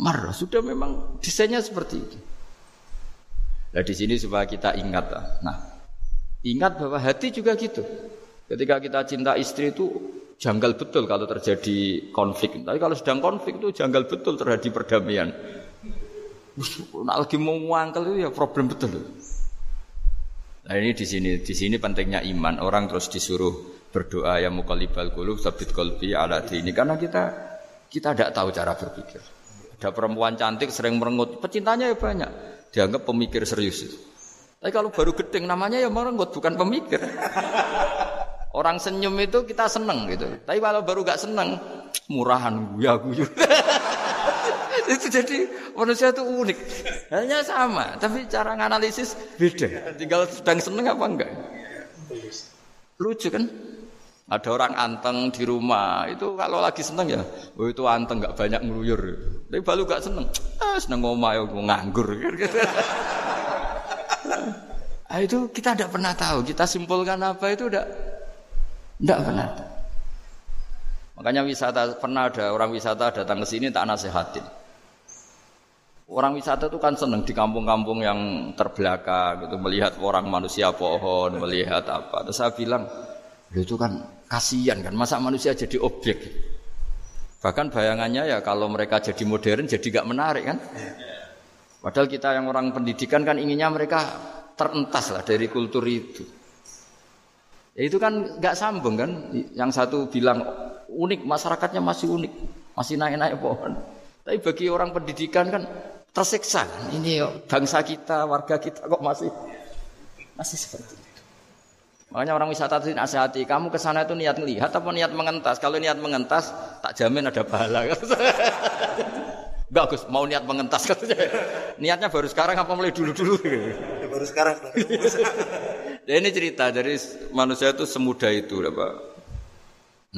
Mar sudah memang desainnya seperti itu. Nah di sini supaya kita ingat. Nah, ingat bahwa hati juga gitu. Ketika kita cinta istri itu janggal betul kalau terjadi konflik. Tapi kalau sedang konflik itu janggal betul terjadi perdamaian. Nak lagi mau ngangkel itu ya problem betul. Nah ini di sini di sini pentingnya iman. Orang terus disuruh berdoa ya mukalibal qulub sabit qalbi ala ini karena kita kita tidak tahu cara berpikir. Ada perempuan cantik sering merengut, pecintanya ya banyak. Dianggap pemikir serius. Tapi kalau baru gedeng namanya ya merengut bukan pemikir. Orang senyum itu kita seneng gitu. Tapi kalau baru gak seneng, murahan ya guyu. itu jadi manusia itu unik. Hanya sama, tapi cara nganalisis beda. Tinggal sedang seneng apa enggak. Lucu kan? Ada orang anteng di rumah itu kalau lagi seneng ya, oh itu anteng nggak banyak ngeluyur. Tapi baru gak seneng, ah seneng ngomah ya nganggur. Nah, itu kita tidak pernah tahu. Kita simpulkan apa itu udah tidak pernah. Makanya wisata pernah ada orang wisata datang ke sini tak nasihatin. Orang wisata itu kan senang di kampung-kampung yang terbelakang gitu melihat orang manusia pohon, melihat apa. Terus saya bilang, itu kan kasihan kan masa manusia jadi objek. Bahkan bayangannya ya kalau mereka jadi modern jadi gak menarik kan. Padahal kita yang orang pendidikan kan inginnya mereka terentas lah dari kultur itu. Ya itu kan nggak sambung kan. Yang satu bilang unik, masyarakatnya masih unik, masih naik-naik pohon. Tapi bagi orang pendidikan kan tersiksa. Ini bangsa kita, warga kita kok masih masih seperti itu. Makanya orang wisata itu nasihati, kamu ke sana itu niat melihat apa niat mengentas? Kalau niat mengentas, tak jamin ada pahala. Enggak Gus, mau niat mengentas katanya. Niatnya baru sekarang apa mulai dulu-dulu? Baru sekarang. Ya ini cerita dari manusia itu semudah itu, Pak.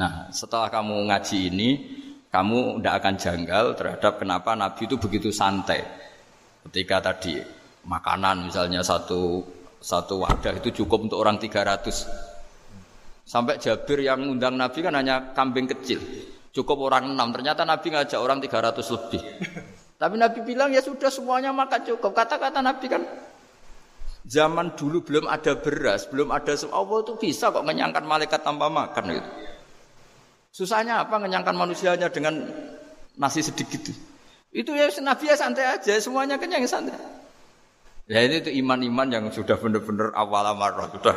Nah, setelah kamu ngaji ini, kamu tidak akan janggal terhadap kenapa Nabi itu begitu santai. Ketika tadi makanan misalnya satu satu wadah itu cukup untuk orang 300. Sampai Jabir yang undang Nabi kan hanya kambing kecil. Cukup orang enam. Ternyata Nabi ngajak orang 300 lebih. Tapi Nabi bilang ya sudah semuanya makan cukup. Kata-kata Nabi kan Zaman dulu belum ada beras, belum ada Allah itu bisa kok menyangkan malaikat tanpa makan gitu. Susahnya apa menyangkan manusianya dengan nasi sedikit itu? Itu ya Nabi ya santai aja, semuanya kenyang santai. Ya ini itu iman-iman yang sudah benar-benar awal amarah, sudah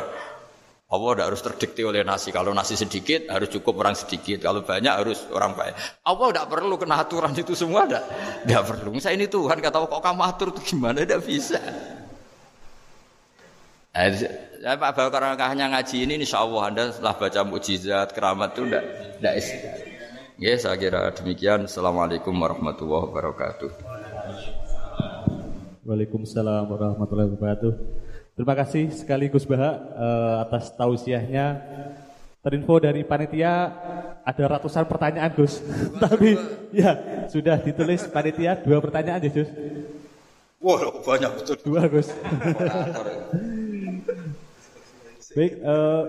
Allah tidak harus terdikti oleh nasi. Kalau nasi sedikit harus cukup orang sedikit. Kalau banyak harus orang banyak. Allah tidak perlu kena aturan itu semua. Tidak, tidak perlu. Misalnya ini Tuhan kata kok kamu atur itu gimana? Tidak bisa. Nah, Pak Bakar hanya ngaji ini insya Allah Anda setelah baca mujizat, keramat itu tidak tidak Ya, saya kira demikian. Assalamualaikum warahmatullahi wabarakatuh. Waalaikumsalam warahmatullahi wabarakatuh. Terima kasih sekali Gus Baha uh, atas tausiahnya. Terinfo dari panitia ada ratusan pertanyaan Gus. Tapi ya sudah ditulis panitia dua pertanyaan ya Gus. Wah wow, banyak betul. Dua Gus. Baik, uh,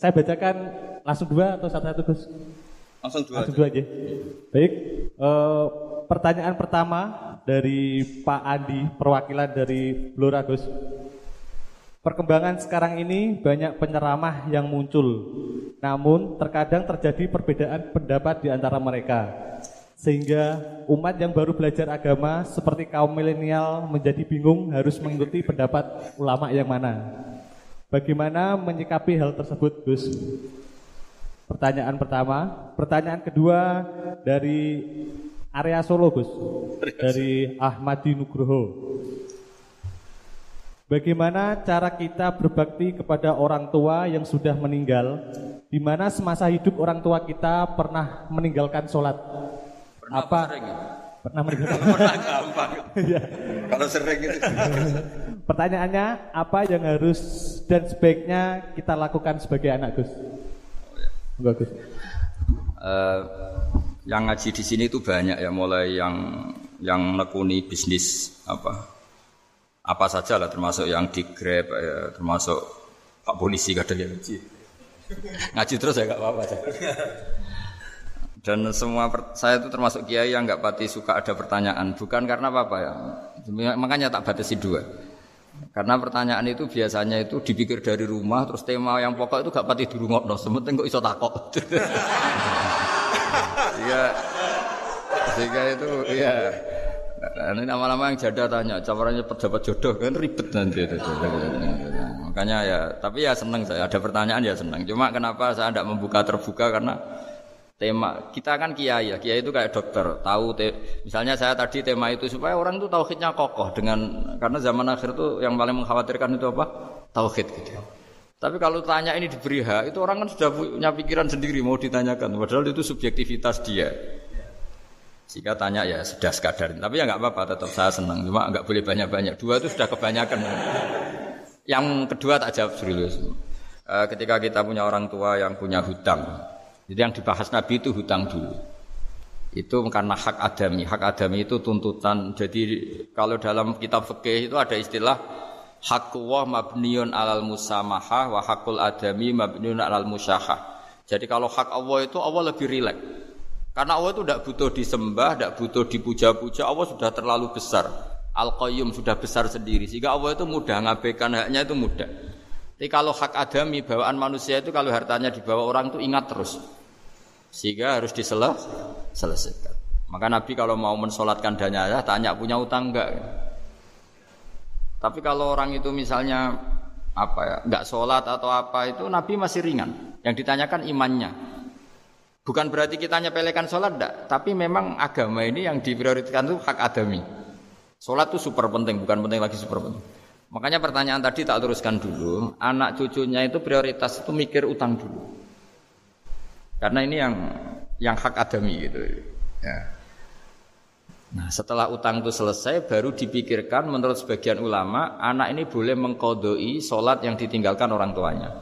saya bacakan langsung dua atau satu-satu Gus? Langsung dua. Langsung dua aja. Baik, uh, pertanyaan pertama dari Pak Andi, perwakilan dari Blora Gus. Perkembangan sekarang ini banyak penyeramah yang muncul, namun terkadang terjadi perbedaan pendapat di antara mereka. Sehingga umat yang baru belajar agama seperti kaum milenial menjadi bingung harus mengikuti pendapat ulama yang mana. Bagaimana menyikapi hal tersebut, Gus? Pertanyaan pertama. Pertanyaan kedua dari area Solo, Gus. Dari Ahmadi Nugroho. Bagaimana cara kita berbakti kepada orang tua yang sudah meninggal, di mana semasa hidup orang tua kita pernah meninggalkan sholat? Pernah apa? Sering? Pernah meninggalkan. pernah gampang. ya. Kalau sering itu. Pertanyaannya, apa yang harus dan sebaiknya kita lakukan sebagai anak Gus? Oh, ya. Bagus. Eh, yang ngaji di sini itu banyak ya, mulai yang yang nekuni bisnis apa apa saja lah, termasuk yang di Grab, ya, termasuk Pak Polisi kadang ya ngaji. Ngaji terus ya gak apa-apa. Dan semua saya itu termasuk kiai yang nggak pati suka ada pertanyaan, bukan karena apa-apa ya. Makanya tak batasi dua. Karena pertanyaan itu biasanya itu dipikir dari rumah, terus tema yang pokok itu gak pati di rumah, no. Sementing kok iso takok. Iya, sehingga itu iya. Nah, ini lama-lama yang jada tanya, caranya pejabat jodoh kan ribet nanti itu. Makanya ya, tapi ya seneng saya ada pertanyaan ya seneng. Cuma kenapa saya tidak membuka terbuka karena tema kita kan kiai ya, kiai itu kayak dokter, tahu te, misalnya saya tadi tema itu supaya orang itu tauhidnya kokoh dengan karena zaman akhir itu yang paling mengkhawatirkan itu apa? Tauhid gitu. Tapi kalau tanya ini diberi hak, itu orang kan sudah punya pikiran sendiri mau ditanyakan. Padahal itu subjektivitas dia. Jika tanya ya sudah sekadar. Tapi ya nggak apa-apa, tetap saya senang. Cuma nggak boleh banyak-banyak. Dua itu sudah kebanyakan. Yang kedua tak jawab serius. Eh, ketika kita punya orang tua yang punya hutang, jadi yang dibahas Nabi itu hutang dulu. Itu karena hak adami. Hak adami itu tuntutan. Jadi kalau dalam kitab fikih itu ada istilah Hakullah mabniun alal musamahah wa hakul adami mabniun alal musyahah. Jadi kalau hak Allah itu Allah lebih rileks. Karena Allah itu tidak butuh disembah, tidak butuh dipuja-puja. Allah sudah terlalu besar. Al-Qayyum sudah besar sendiri. Sehingga Allah itu mudah ngabaikan haknya itu mudah. Tapi kalau hak adami, bawaan manusia itu kalau hartanya dibawa orang itu ingat terus. Sehingga harus diselesaikan. Maka Nabi kalau mau mensolatkan danyanya tanya punya utang enggak? Tapi kalau orang itu misalnya apa ya, enggak sholat atau apa itu Nabi masih ringan. Yang ditanyakan imannya. Bukan berarti kita nyepelekan sholat enggak, tapi memang agama ini yang diprioritaskan itu hak adami. Sholat itu super penting, bukan penting lagi super penting. Makanya pertanyaan tadi tak teruskan dulu. Anak cucunya itu prioritas itu mikir utang dulu. Karena ini yang yang hak adami gitu. Ya. Nah setelah utang itu selesai baru dipikirkan menurut sebagian ulama anak ini boleh mengkodoi sholat yang ditinggalkan orang tuanya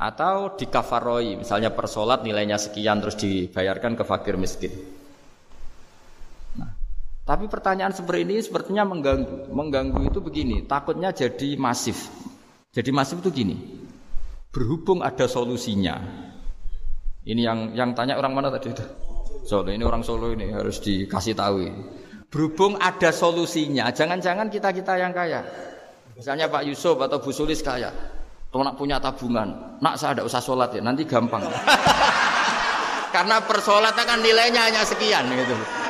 atau dikafaroi misalnya per sholat nilainya sekian terus dibayarkan ke fakir miskin. Tapi pertanyaan seperti ini sepertinya mengganggu. Mengganggu itu begini, takutnya jadi masif. Jadi masif itu gini. Berhubung ada solusinya. Ini yang yang tanya orang mana tadi itu? Solo ini orang Solo ini harus dikasih tahu. Berhubung ada solusinya, jangan-jangan kita kita yang kaya. Misalnya Pak Yusuf atau Bu Sulis kaya, nak punya tabungan, nak saya ada usah sholat ya, nanti gampang. Karena persolatnya kan nilainya hanya sekian gitu.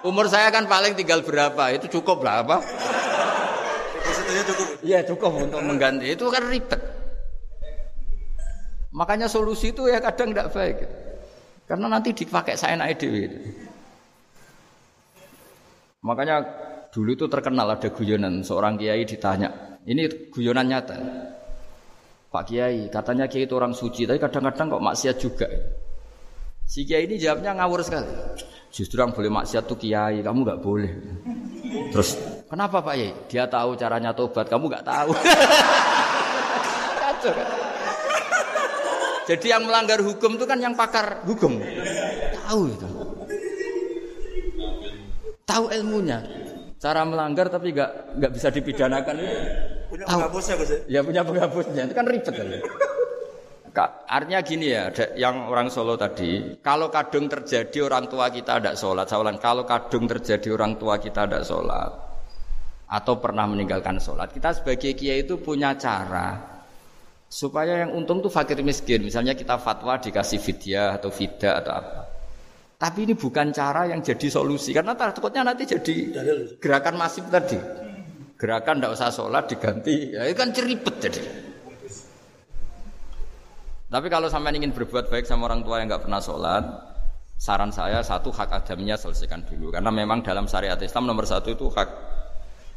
Umur saya kan paling tinggal berapa, itu cukup berapa? Depositonya cukup. Iya cukup untuk mengganti, itu kan ribet. Makanya solusi itu ya kadang tidak baik. Karena nanti dipakai saya naik dewi. Makanya dulu itu terkenal ada guyonan seorang kiai ditanya, ini guyonan nyata. Pak Kiai, katanya Kiai itu orang suci, tapi kadang-kadang kok maksiat juga. Si Kiai ini jawabnya ngawur sekali. Justru yang boleh maksiat tuh Kiai, kamu nggak boleh. Terus kenapa Pak Kiai? Dia tahu caranya tobat, kamu nggak tahu. Kacau kan? Jadi yang melanggar hukum itu kan yang pakar hukum. Tahu itu. Tahu ilmunya. Cara melanggar tapi nggak nggak bisa dipidanakan itu. Punya Tahu. penghapusnya ya? Ya punya penghapusnya. Itu kan ribet kan. Artinya gini ya, yang orang Solo tadi, kalau kadung terjadi orang tua kita tidak sholat, saya ulang, kalau kadung terjadi orang tua kita tidak sholat, atau pernah meninggalkan sholat, kita sebagai kiai itu punya cara supaya yang untung tuh fakir miskin. Misalnya kita fatwa dikasih fidyah atau fida atau apa. Tapi ini bukan cara yang jadi solusi karena takutnya nanti jadi gerakan masif tadi. Gerakan tidak usah sholat diganti, ya itu kan ceribet jadi. Tapi kalau sampai ingin berbuat baik sama orang tua yang nggak pernah sholat, saran saya satu hak adamnya selesaikan dulu. Karena memang dalam syariat Islam nomor satu itu hak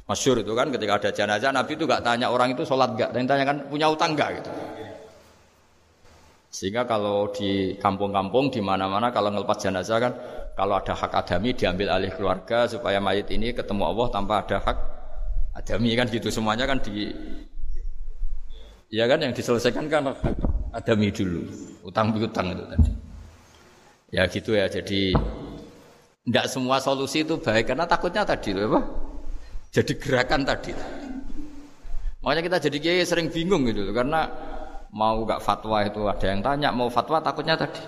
masyur itu kan ketika ada jenazah Nabi itu nggak tanya orang itu sholat nggak, dan tanya kan punya utang nggak gitu. Sehingga kalau di kampung-kampung di mana-mana kalau ngelepas jenazah kan kalau ada hak adami diambil alih keluarga supaya mayit ini ketemu Allah tanpa ada hak adami kan gitu semuanya kan di Ya kan yang diselesaikan kan adami dulu, utang piutang itu tadi. Ya gitu ya. Jadi tidak semua solusi itu baik karena takutnya tadi loh apa? Jadi gerakan tadi. Makanya kita jadi kiai sering bingung gitu loh karena mau gak fatwa itu ada yang tanya mau fatwa takutnya tadi.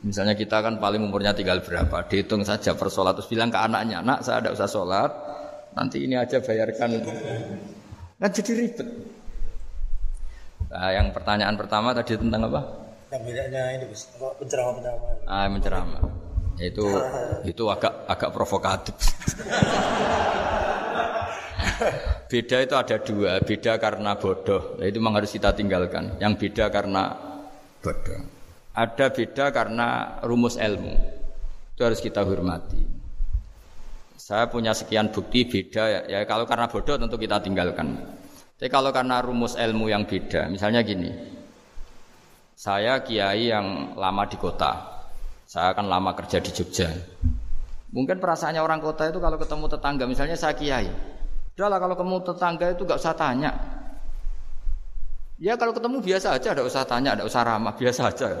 Misalnya kita kan paling umurnya tinggal berapa, dihitung saja per sholat terus bilang ke anaknya, nak saya tidak usah sholat, nanti ini aja bayarkan. Kan jadi ribet. Nah, yang pertanyaan pertama tadi tentang apa? Yang bedanya ini bis, penceramah-penceramah. Ah, menceramah. Itu itu agak agak provokatif. beda itu ada dua, beda karena bodoh. Nah, itu memang harus kita tinggalkan. Yang beda karena bodoh. Ada beda karena rumus ilmu. Itu harus kita hormati. Saya punya sekian bukti beda ya, ya kalau karena bodoh tentu kita tinggalkan. Tapi kalau karena rumus ilmu yang beda, misalnya gini. Saya kiai yang lama di kota. Saya akan lama kerja di Jogja. Mungkin perasaannya orang kota itu kalau ketemu tetangga, misalnya saya kiai. Udahlah kalau ketemu tetangga itu gak usah tanya. Ya kalau ketemu biasa aja, ada usah tanya, ada usah ramah, biasa aja.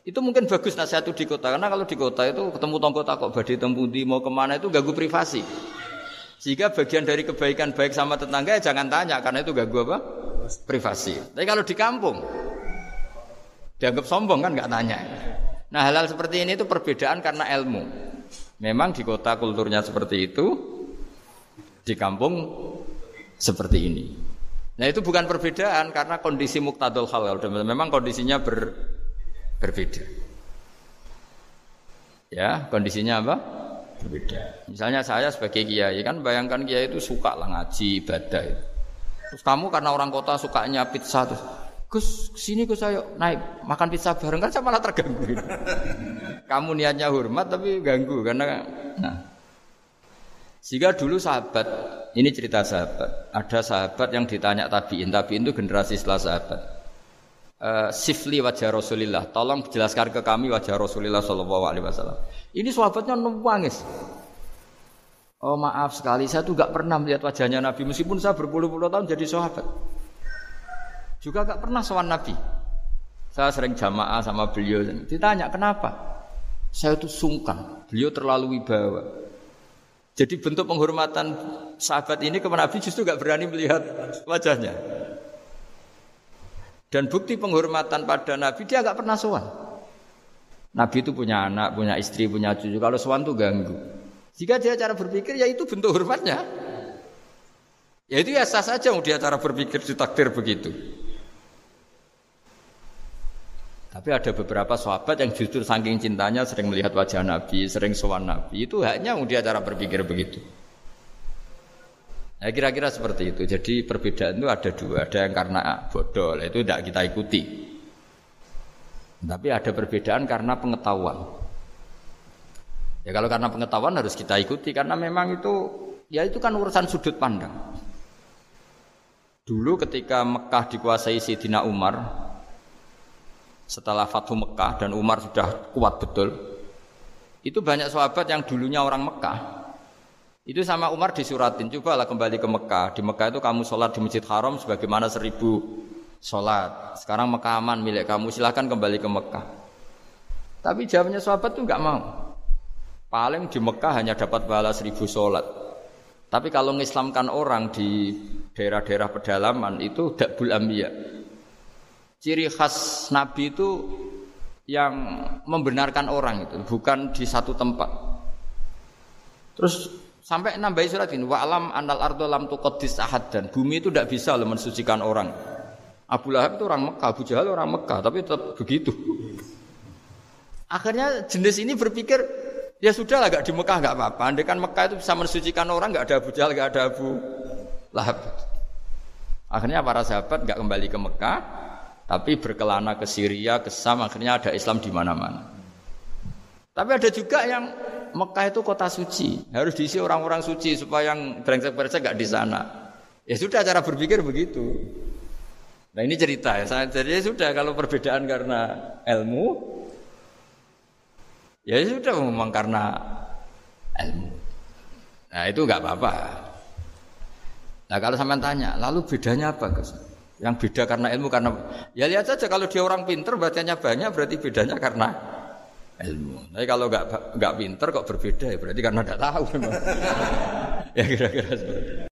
Itu mungkin bagus nasihat itu di kota, karena kalau di kota itu ketemu tonggo takok badai tempundi mau ke mana itu ganggu privasi. Sehingga bagian dari kebaikan baik sama tetangga ya jangan tanya karena itu ganggu apa? Privasi. Tapi kalau di kampung dianggap sombong kan nggak tanya. Nah hal-hal seperti ini itu perbedaan karena ilmu. Memang di kota kulturnya seperti itu, di kampung seperti ini. Nah itu bukan perbedaan karena kondisi muktadul halal. Memang kondisinya ber, berbeda. Ya kondisinya apa? Berbeda. Misalnya saya sebagai kiai kan bayangkan kiai itu suka lah ngaji ibadah. Itu. Terus kamu karena orang kota sukanya pizza terus Gus sini Gus ayo naik makan pizza bareng kan saya malah terganggu. kamu niatnya hormat tapi ganggu karena nah. Sehingga dulu sahabat, ini cerita sahabat, ada sahabat yang ditanya tabiin, tabiin itu generasi setelah sahabat. Uh, sifli wajah Rasulillah, tolong jelaskan ke kami wajah Rasulillah Shallallahu Alaihi Wasallam. Ini sahabatnya nangis. Oh maaf sekali, saya tuh gak pernah melihat wajahnya Nabi meskipun saya berpuluh-puluh tahun jadi sahabat. Juga gak pernah sowan Nabi. Saya sering jamaah sama beliau. Ditanya kenapa? Saya itu sungkan. Beliau terlalu wibawa. Jadi bentuk penghormatan sahabat ini kepada Nabi justru gak berani melihat wajahnya. Dan bukti penghormatan pada Nabi dia gak pernah sowan. Nabi itu punya anak, punya istri, punya cucu. Kalau sowan tuh ganggu. Jika dia cara berpikir ya itu bentuk hormatnya. Ya itu ya sah saja dia cara berpikir ditakdir begitu. Tapi ada beberapa sahabat yang justru saking cintanya sering melihat wajah Nabi, sering sowan Nabi. Itu hanya dia cara berpikir begitu. Ya kira-kira seperti itu. Jadi perbedaan itu ada dua. Ada yang karena bodoh, itu tidak kita ikuti. Tapi ada perbedaan karena pengetahuan. Ya kalau karena pengetahuan harus kita ikuti karena memang itu ya itu kan urusan sudut pandang. Dulu ketika Mekah dikuasai Sayyidina Umar, setelah Fathu Mekah dan Umar sudah kuat betul, itu banyak sahabat yang dulunya orang Mekah. Itu sama Umar disuratin, cobalah kembali ke Mekah. Di Mekah itu kamu sholat di Masjid Haram sebagaimana seribu sholat. Sekarang Mekah aman milik kamu, silahkan kembali ke Mekah. Tapi jawabnya sahabat tuh nggak mau. Paling di Mekah hanya dapat balas seribu sholat. Tapi kalau mengislamkan orang di daerah-daerah pedalaman itu dakbul ambiya Ciri khas Nabi itu yang membenarkan orang itu, bukan di satu tempat. Terus sampai nambahi surat ini, alam anal ardo lam tuqaddis ahad dan bumi itu tidak bisa loh mensucikan orang. Abu Lahab itu orang Mekah, Abu Jahal orang Mekah, tapi tetap begitu. Akhirnya jenis ini berpikir, ya sudah lah, gak di Mekah gak apa-apa. Andai kan Mekah itu bisa mensucikan orang, gak ada Abu Jahal, gak ada Abu Lahab. Akhirnya para sahabat gak kembali ke Mekah, tapi berkelana ke Syria, ke Sam, akhirnya ada Islam di mana-mana. Tapi ada juga yang Mekah itu kota suci, harus diisi orang-orang suci supaya yang brengsek-brengsek gak di sana. Ya sudah cara berpikir begitu. Nah ini cerita ya, jadi ya sudah kalau perbedaan karena ilmu, ya sudah memang karena ilmu. Nah itu nggak apa-apa. Nah kalau sampean tanya, lalu bedanya apa Gus? Yang beda karena ilmu karena ya lihat saja kalau dia orang pinter bacanya banyak berarti bedanya karena ilmu. Tapi kalau nggak nggak pinter kok berbeda ya berarti karena nggak tahu memang. ya kira-kira seperti itu.